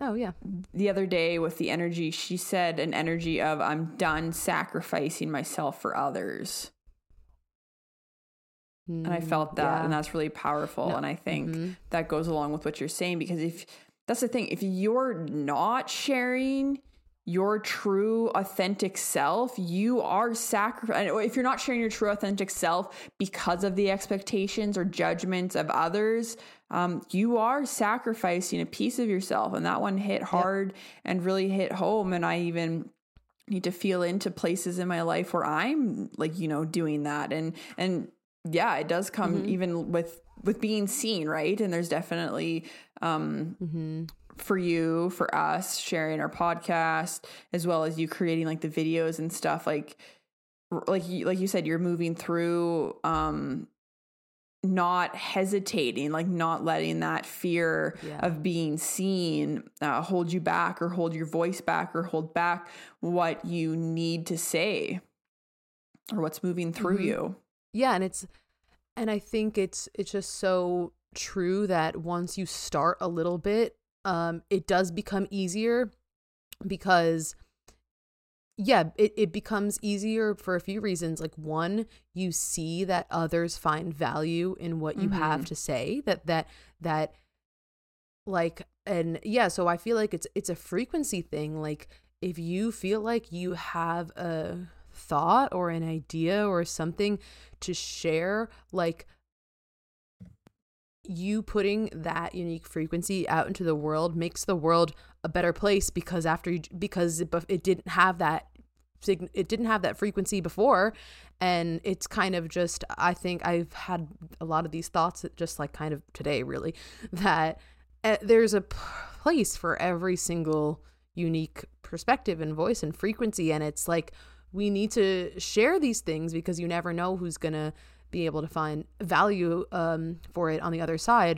Oh yeah, the other day with the energy, she said an energy of I'm done sacrificing myself for others. And I Mm, felt that, yeah. and that's really powerful. No, And I think mhm. that goes along with what you're saying because if that's the thing, if you're not sharing your true authentic self, you are sacrificing. If you're not sharing your true authentic self because of the expectations or judgments of others, um, you are sacrificing a piece of yourself. And that one hit hard and really hit home. And I even need to feel into places in my life where I'm like, you know, doing that. And, and yeah, it does come Mm-hmm. even with, with being seen, right? And there's definitely, um, Mm-hmm. For you, for us sharing our podcast, as well as you creating like the videos and stuff. Like, like you, like you said, you're moving through, um, not hesitating, like not letting that fear Yeah. of being seen uh, hold you back or hold your voice back or hold back what you need to say or what's moving through Mhm. you. yeah, and it's and I think it's it's just so true that once you start a little bit, um, it does become easier because yeah, it, it becomes easier for a few reasons. Like one, you see that others find value in what you have Mhm. to say. That that that like and yeah, so I feel like it's it's a frequency thing. Like if you feel like you have a thought or an idea or something to share, like you putting that unique frequency out into the world makes the world a better place because after you because it, it didn't have that it didn't have that frequency before. And it's kind of just i think i've had a lot of these thoughts just like kind of today really that uh, there's a place for every single unique perspective and voice and frequency. And it's like we need to share these things because you never know who's gonna be able to find value um, for it on the other side.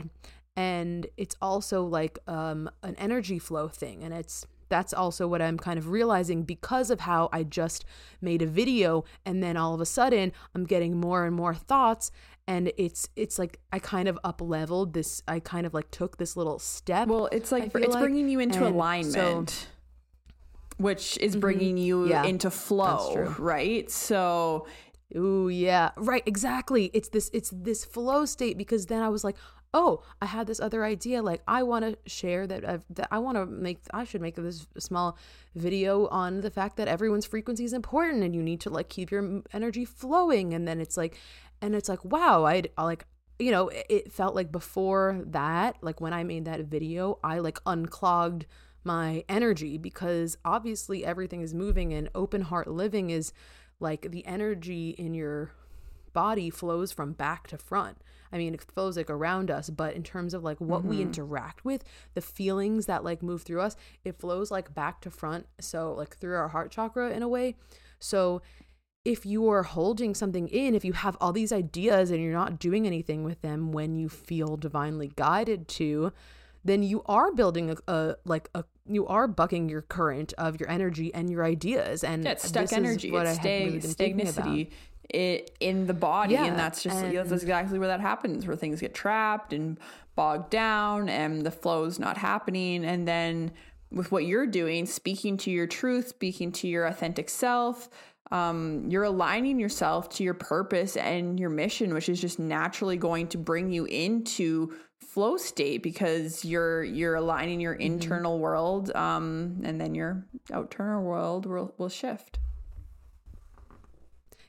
And it's also like um, an energy flow thing. And it's that's also what i'm kind of realizing because of how i just made a video. And then all of a sudden i'm getting more and more thoughts. And it's it's like i kind of up leveled this i kind of like took this little step Well, it's like it's like. bringing you into And so- alignment, which is bringing you Yeah, into flow, right? So Ooh, yeah. Right, exactly. It's this it's this flow state because then I was like, "Oh, I had this other idea like I want to share that I've, that I want to make I should make this small video on the fact that everyone's frequency is important and you need to like keep your energy flowing." And then it's like and it's like, "Wow, I'd like you know, it felt like before that, like when I made that video, I like unclogged my energy because obviously everything is moving and open heart living is like the energy in your body flows from back to front. I mean, it flows like around us, but in terms of like what we mm-hmm. interact with, the feelings that like move through us, it flows like back to front. So, like through our heart chakra in a way. So, if you are holding something in, if you have all these ideas and you're not doing anything with them when you feel divinely guided to, then you are building a, a like a you are bucking your current of your energy and your ideas. And yeah, it's stuck energy, what I it's really stag- been stagnicity i- in the body, Yeah, and that's just yeah, that's exactly where that happens, where things get trapped and bogged down, and the flow's not happening, and then with what you're doing, speaking to your truth, speaking to your authentic self. Um, you're aligning yourself to your purpose and your mission, which is just naturally going to bring you into flow state because you're you're aligning your internal world um and then your outer world will will shift.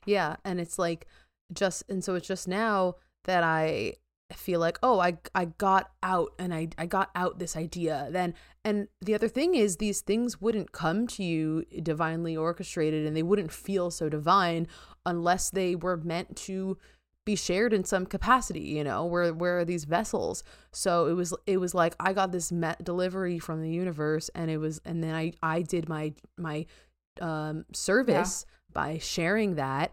Yeah, and it's like just and so it's just now that I feel like oh I I got out and I I got out this idea. Then and the other thing is these things wouldn't come to you divinely orchestrated and they wouldn't feel so divine unless they were meant to be shared in some capacity you know where where are these vessels? So it was it was like i got this met delivery from the universe and it was and then i i did my my um service by sharing that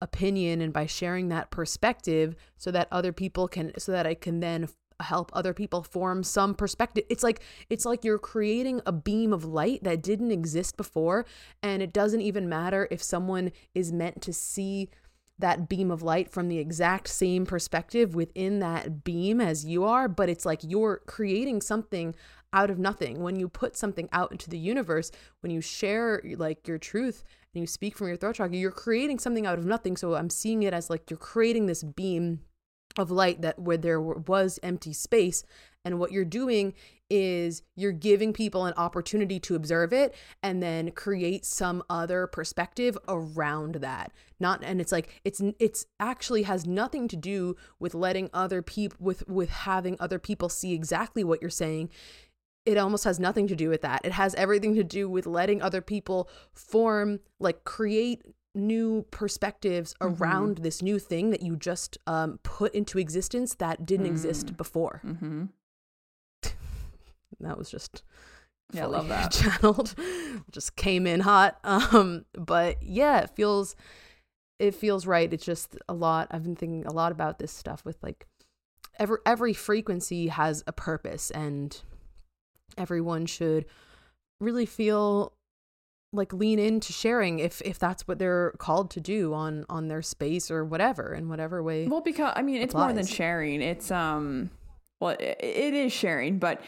opinion and by sharing that perspective so that other people can so that I can then help other people form some perspective it's like it's like you're creating a beam of light that didn't exist before and it doesn't even matter if someone is meant to see that beam of light from the exact same perspective within that beam as you are but it's like you're creating something out of nothing. When you put something out into the universe when you share like your truth and you speak from your throat chakra you're creating something out of nothing. So i'm seeing it as like you're creating this beam of light that where there was empty space. And what you're doing is you're giving people an opportunity to observe it and then create some other perspective around that. Not and it's like it's it's actually has nothing to do with letting other people with with having other people see exactly what you're saying. It almost has nothing to do with that. It has everything to do with letting other people form like create new perspectives mm-hmm. around this new thing that you just um, put into existence that didn't mm. exist before. Mm-hmm. that was just yeah, I love that channeled. just came in hot. Um, but yeah, it feels it feels right. It's just a lot. I've been thinking a lot about this stuff with like every every frequency has a purpose and everyone should really feel like lean into sharing if if that's what they're called to do on on their space or whatever in whatever way well because i mean it's applies. more than sharing it's um well it, it is sharing but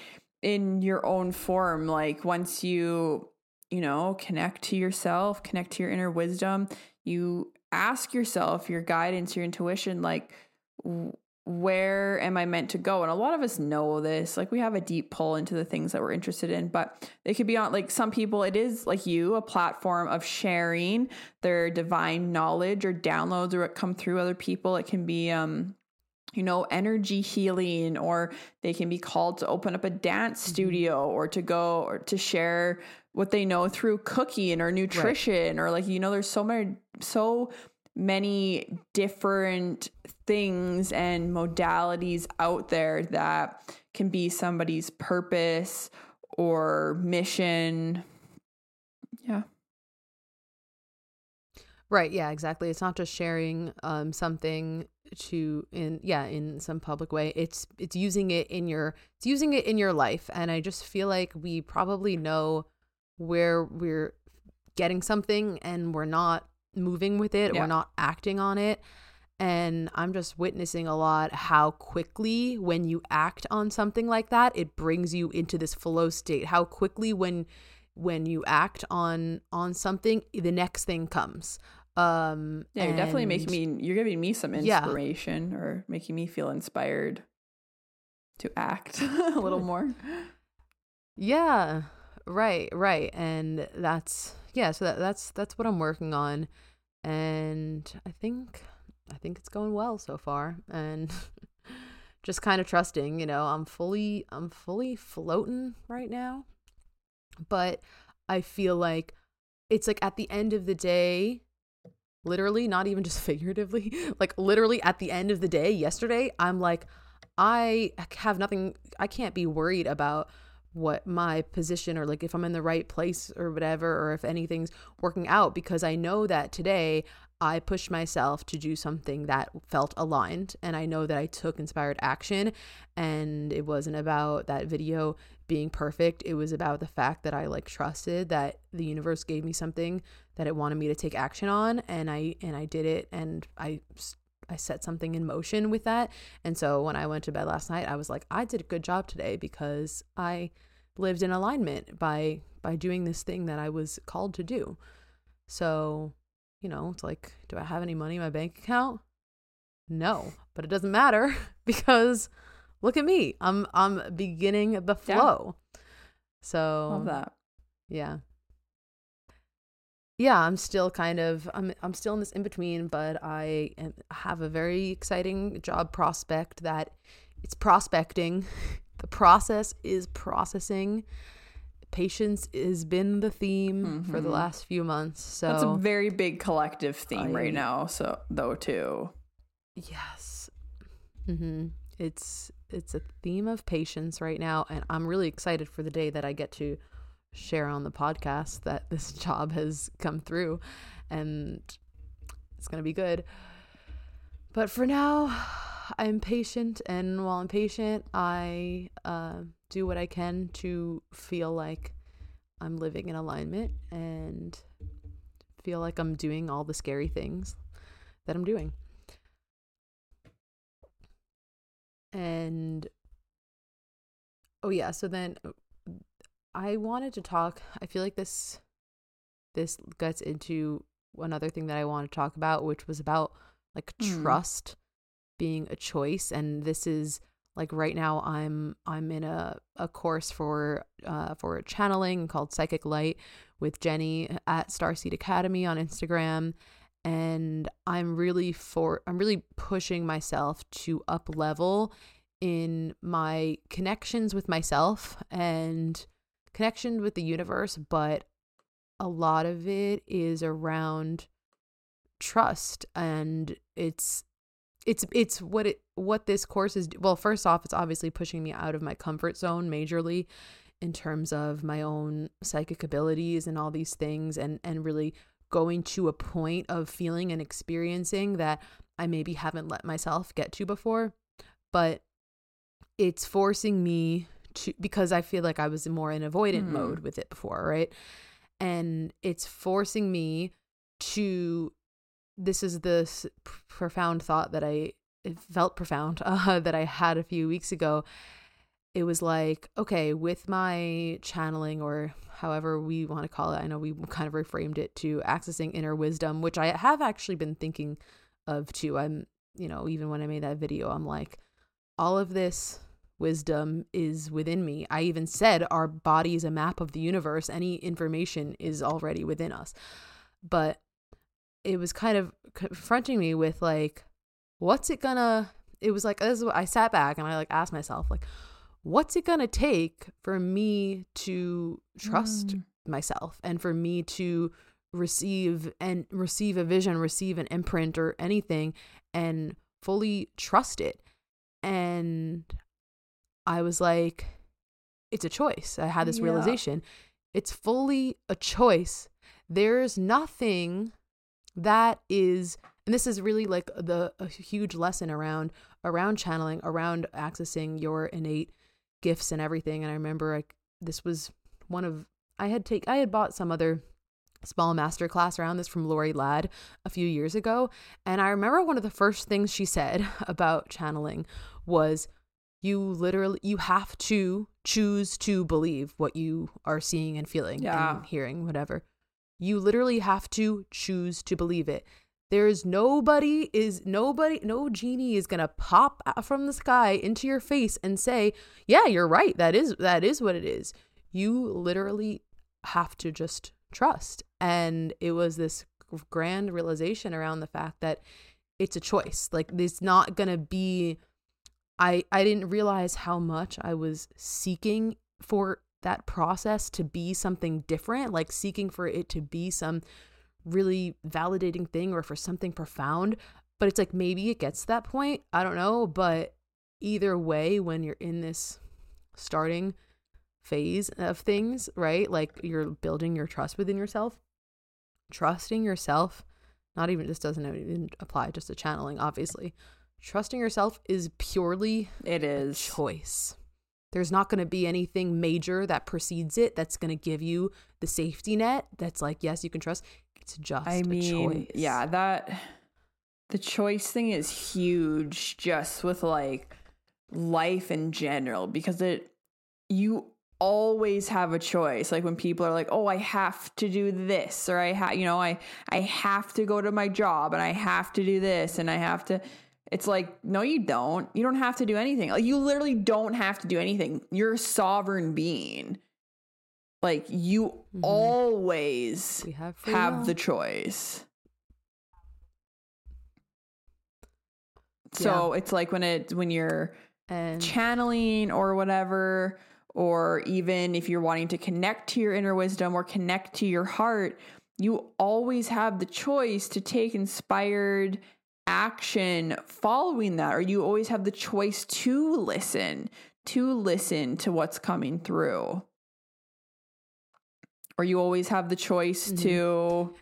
in your own form like once you you know connect to yourself connect to your inner wisdom you ask yourself your guidance your intuition like where am I meant to go? And a lot of us know this. Like we have a deep pull into the things that we're interested in, but it could be on like some people, it is like you, a platform of sharing their divine knowledge or downloads or what come through other people. It can be um you know, energy healing, or they can be called to open up a dance mm-hmm. studio or to go or to share what they know through cooking or nutrition right. or like, you know, there's so many, so many different things and modalities out there that can be somebody's purpose or mission. Yeah. Right, yeah, exactly. It's not just sharing um something to in yeah, in some public way. It's it's using it in your it's using it in your life and I just feel like we probably know where we're getting something and we're not moving with it yeah. or not acting on it. And I'm just witnessing a lot how quickly, when you act on something like that, it brings you into this flow state. How quickly, when when you act on on something, the next thing comes. Um, yeah, you're definitely making me. You're giving me some inspiration, yeah. or making me feel inspired to act a little more. Yeah, right, right, and that's yeah. So that, that's that's what I'm working on and I think I think it's going well so far and just kind of trusting, you know, I'm fully I'm fully floating right now. But I feel like it's like at the end of the day, literally, not even just figuratively, like literally at the end of the day yesterday, I'm like I have nothing I can't be worried about what my position or like if I'm in the right place or whatever, or if anything's working out, because I know that today I pushed myself to do something that felt aligned. And I know that I took inspired action. And it wasn't about that video being perfect. It was about the fact that I like trusted that the universe gave me something that it wanted me to take action on. And I, and I did it. And I, I set something in motion with that. And so when I went to bed last night, I was like, I did a good job today because I lived in alignment by by doing this thing that I was called to do. So, you know, it's like, do I have any money in my bank account? No, but it doesn't matter because look at me. I'm I'm beginning the flow. Yeah. So love that. Yeah. Yeah, I'm still kind of I'm I'm still in this in between, but I am, have a very exciting job prospect that it's prospecting The process is processing. Patience has been the theme mm-hmm. for the mm-hmm. last few months. So that's a very big collective theme I, right now. So though too. Yes. Mm-hmm. It's it's a theme of patience right now, and I'm really excited for the day that I get to share on the podcast that this job has come through, and it's gonna be good. But for now, I'm patient, and while I'm patient, I uh, do what I can to feel like I'm living in alignment and feel like I'm doing all the scary things that I'm doing. And oh yeah, so then I wanted to talk. I feel like this this gets into another thing that I want to talk about, which was about like mm. trust being a choice and this is like right now i'm i'm in a, a course for uh for channeling called psychic light with jenny at starseed academy on instagram and i'm really for i'm really pushing myself to up level in my connections with myself and connection with the universe but a lot of it is around trust and it's it's it's what it what this course is well first off it's obviously pushing me out of my comfort zone majorly in terms of my own psychic abilities and all these things and and really going to a point of feeling and experiencing that I maybe haven't let myself get to before. But it's forcing me to because I feel like I was more in avoidant mm. mode with it before right and it's forcing me to this is this profound thought that I felt profound uh, that I had a few weeks ago. It was like, okay, with my channeling or however we want to call it, I know we kind of reframed it to accessing inner wisdom, which I have actually been thinking of too. I'm, you know, even when I made that video, I'm like, all of this wisdom is within me. I even said our body is a map of the universe. Any information is already within us. But it was kind of confronting me with like what's it gonna it was like this i sat back and i like asked myself like what's it gonna take for me to trust mm. myself and for me to receive and receive a vision receive an imprint or anything and fully trust it and i was like it's a choice. I had this yeah. realization. It's fully a choice. There's nothing that is and this is really like the a huge lesson around around channeling around accessing your innate gifts and everything and i remember like this was one of i had take i had bought some other small master class around this from Lori Ladd a few years ago and i remember one of the first things she said about channeling was you literally you have to choose to believe what you are seeing and feeling yeah. and hearing whatever you literally have to choose to believe it. There's nobody is nobody no genie is going to pop from the sky into your face and say, "Yeah, you're right. That is that is what it is." You literally have to just trust. And it was this grand realization around the fact that it's a choice. Like it's not going to be I I didn't realize how much I was seeking for that process to be something different, like seeking for it to be some really validating thing or for something profound. But it's like maybe it gets to that point. I don't know. But either way, when you're in this starting phase of things, right? Like you're building your trust within yourself, trusting yourself, not even, this doesn't even apply just to channeling, obviously. Trusting yourself is purely it is choice. There's not going to be anything major that precedes it that's going to give you the safety net that's like, yes, you can trust. It's just I mean, choice. yeah, that the choice thing is huge just with like life in general because it you always have a choice like when people are like oh i have to do this or i have you know i i have to go to my job and i have to do this and i have to it's like, no, you don't. You don't have to do anything. Like, you literally don't have to do anything. You're a sovereign being. Like, you mm-hmm. always have, have the choice. So yeah. it's like when it when you're and channeling or whatever, or even if you're wanting to connect to your inner wisdom or connect to your heart, you always have the choice to take inspired action following that, or you always have the choice to listen, to listen to what's coming through. Or you always have the choice mm-hmm. to,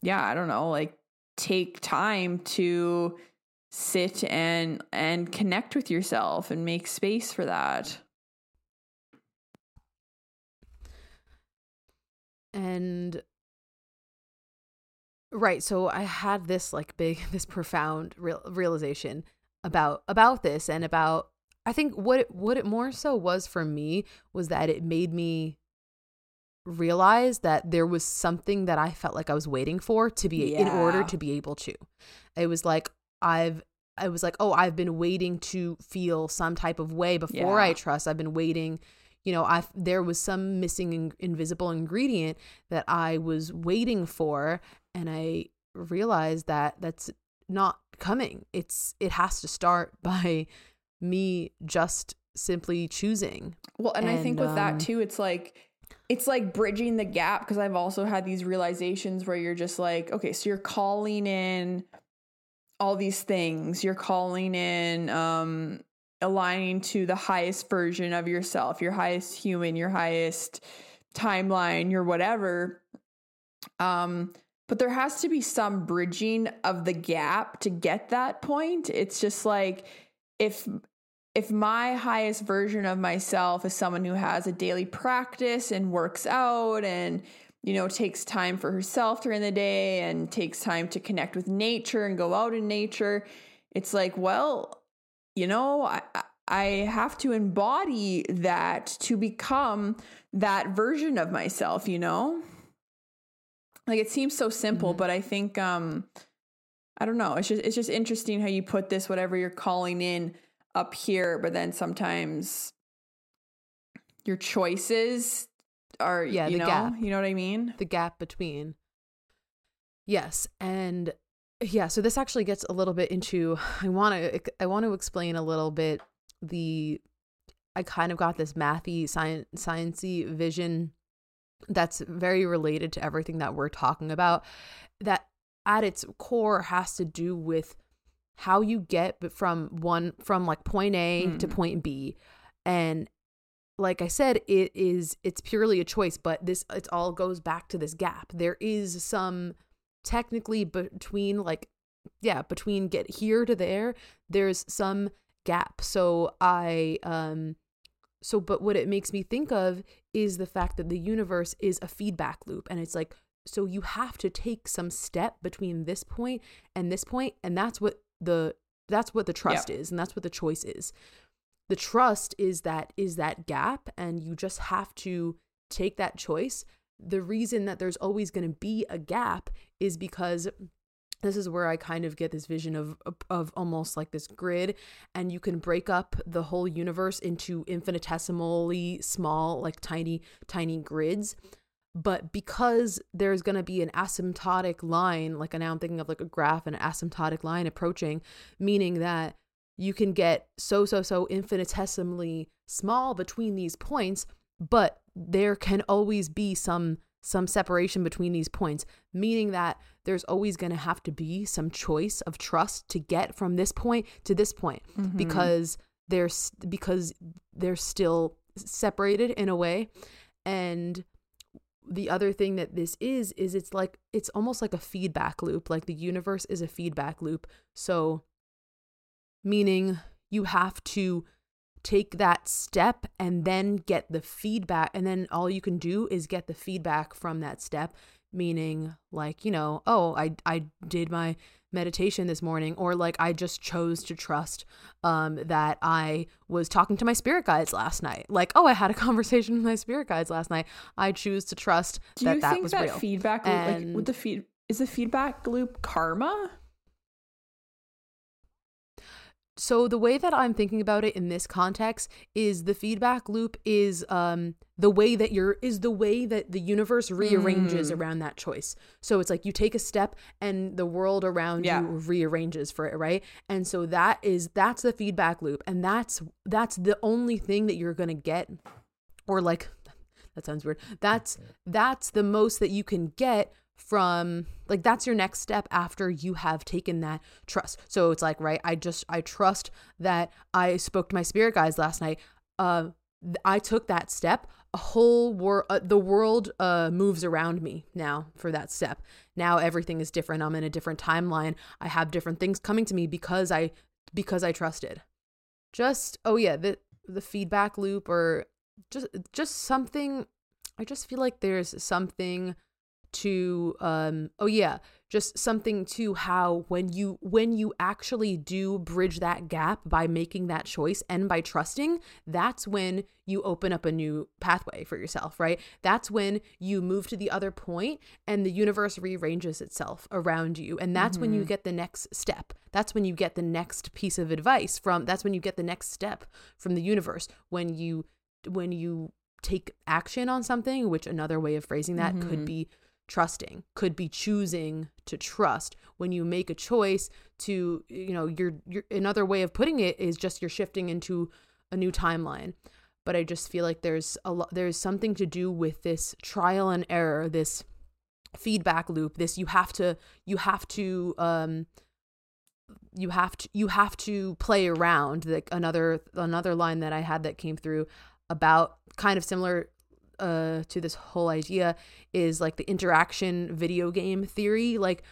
yeah, I don't know, like take time to sit and and connect with yourself and make space for that. And right, so I had this like big this profound real, realization about about this and about I think what it, what it more so was for me was that it made me realize that there was something that I felt like I was waiting for to be yeah. in order to be able to. It was like I've I was like, "Oh, I've been waiting to feel some type of way before yeah. I trust. I've been waiting you know, I there was some missing in, invisible ingredient that I was waiting for and I realized that that's not coming. It's it has to start by me just simply choosing. Well, and, and I think with um, that too, it's like it's like bridging the gap because I've also had these realizations where you're just like, okay, so you're calling in all these things. You're calling in um aligning to the highest version of yourself, your highest human, your highest timeline, your whatever. Um but there has to be some bridging of the gap to get that point. It's just like if if my highest version of myself is someone who has a daily practice and works out and you know takes time for herself during the day and takes time to connect with nature and go out in nature it's like well you know i i have to embody that to become that version of myself you know? Like it seems so simple mm-hmm. but i think um i don't know. It's just it's just interesting how you put this whatever you're calling in up here but then sometimes your choices are yeah you know? gap. you know what i mean? The gap between. Yes and yeah so this actually gets a little bit into i want to i want to explain a little bit the i kind of got this mathy science sciency vision that's very related to everything that we're talking about that at its core has to do with how you get from one from like point A mm. to point B and like I said it is it's purely a choice but this it all goes back to this gap there is some technically between like yeah between get here to there there's some gap so I um so, but what it makes me think of is the fact that the universe is a feedback loop. And it's like, so you have to take some step between this point and this point, and that's what the that's what the trust is, and that's what the choice is. The trust is that is that gap, and you just have to take that choice. The reason that there's always going to be a gap is because this is where I kind of get this vision of of almost like this grid and you can break up the whole universe into infinitesimally small like tiny tiny grids. But because there's going to be an asymptotic line like now I'm thinking of like a graph and an asymptotic line approaching meaning that you can get so so so infinitesimally small between these points but there can always be some some separation between these points, meaning that there's always going to have to be some choice of trust to get from this point to this point mm-hmm. because they're because they're still separated in a way and the other thing that this is is it's like it's almost like a feedback loop like the universe is a feedback loop so meaning you have to take that step and then get the feedback and then all you can do is get the feedback from that step meaning like you know oh i i did my meditation this morning or like i just chose to trust um that i was talking to my spirit guides last night. Like oh i had a conversation with my spirit guides last night. I choose to trust do that you that think was that real. feedback loop, and, like with the feed is the feedback loop karma so the way that I'm thinking about it in this context is the feedback loop is um the way that you're is the way that the universe rearranges mm. around that choice. So it's like you take a step and the world around yeah. you rearranges for it, right? And so that is that's the feedback loop and that's that's the only thing that you're going to get or like that sounds weird. That's that's the most that you can get from like that's your next step after you have taken that trust. So it's like, right, I just I trust that I spoke to my spirit guides last night. Uh I took that step, a whole world, uh, the world uh, moves around me now for that step. Now everything is different. I'm in a different timeline. I have different things coming to me because I because I trusted. Just oh yeah, the the feedback loop or just just something. I just feel like there's something to um oh yeah just something to how when you when you actually do bridge that gap by making that choice and by trusting that's when you open up a new pathway for yourself right that's when you move to the other point and the universe rearranges itself around you and that's mm-hmm. when you mm-hmm. get the next step that's when you get the next piece of advice from that's when you get the next step from the universe when you when you take action on something which another way of phrasing that mm-hmm. could be trusting could be choosing to trust. When you make a choice to you know you're, you're another way of putting it is just you're shifting into a new timeline. But i just feel like there's a lot there's something to do with this trial and error this feedback loop this you have to you have to um you have to you have to play around like another another line that i had that came through about kind of similar uh to this whole idea is like the interaction video game theory. Like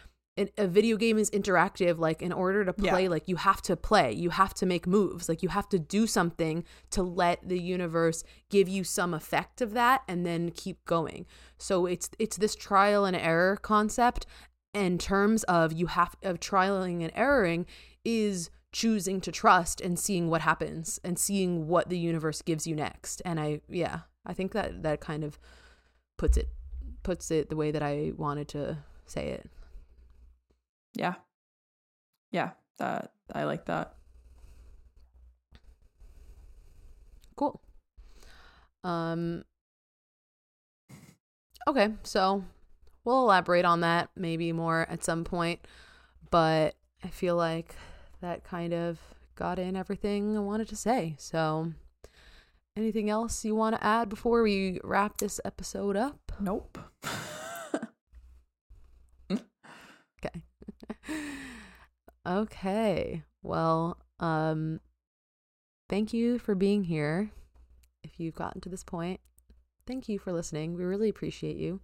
a video game is interactive like in order to play yeah. like you have to play. You have to make moves. Like you have to do something to let the universe give you some effect of that and then keep going. So it's it's this trial and error concept. In terms of you have of trialing and erroring is choosing to trust and seeing what happens and seeing what the universe gives you next. And i yeah I think that that kind of puts it puts it the way that I wanted to say it. Yeah. Yeah, that I like that. Cool. Um Okay, so we'll elaborate on that maybe more at some point, but I feel like that kind of got in everything I wanted to say. So Anything else you want to add before we wrap this episode up? Nope. okay. okay. Well, um thank you for being here. If you've gotten to this point, thank you for listening. We really appreciate you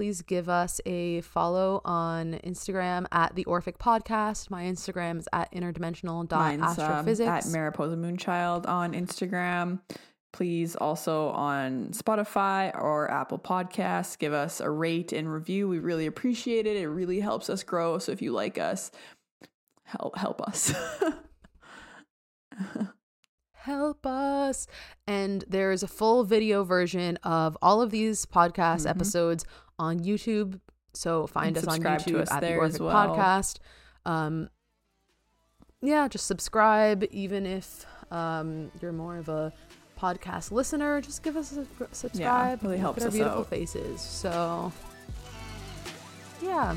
please give us a follow on Instagram at the Orphic Podcast. My Instagram is at interdimensional.astrophysics. Um, at Mariposa Moonchild on Instagram. Please also on Spotify or Apple Podcasts, give us a rate and review. We really appreciate it. It really helps us grow. So if you like us, help help us. help us. And there's a full video version of all of these podcast mm-hmm. episodes on YouTube. So find us on YouTube us at the Orphic well. Podcast. Um, yeah, just subscribe. Even if um, you're more of a podcast listener, just give us a subscribe. Yeah, really helps our beautiful out. faces. So yeah.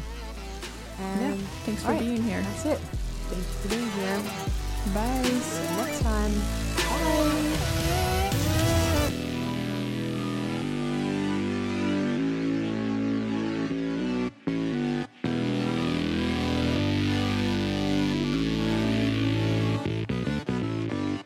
And yeah, thanks for right, being here. That's it. Thanks for being here. Bye. See you next time. Bye.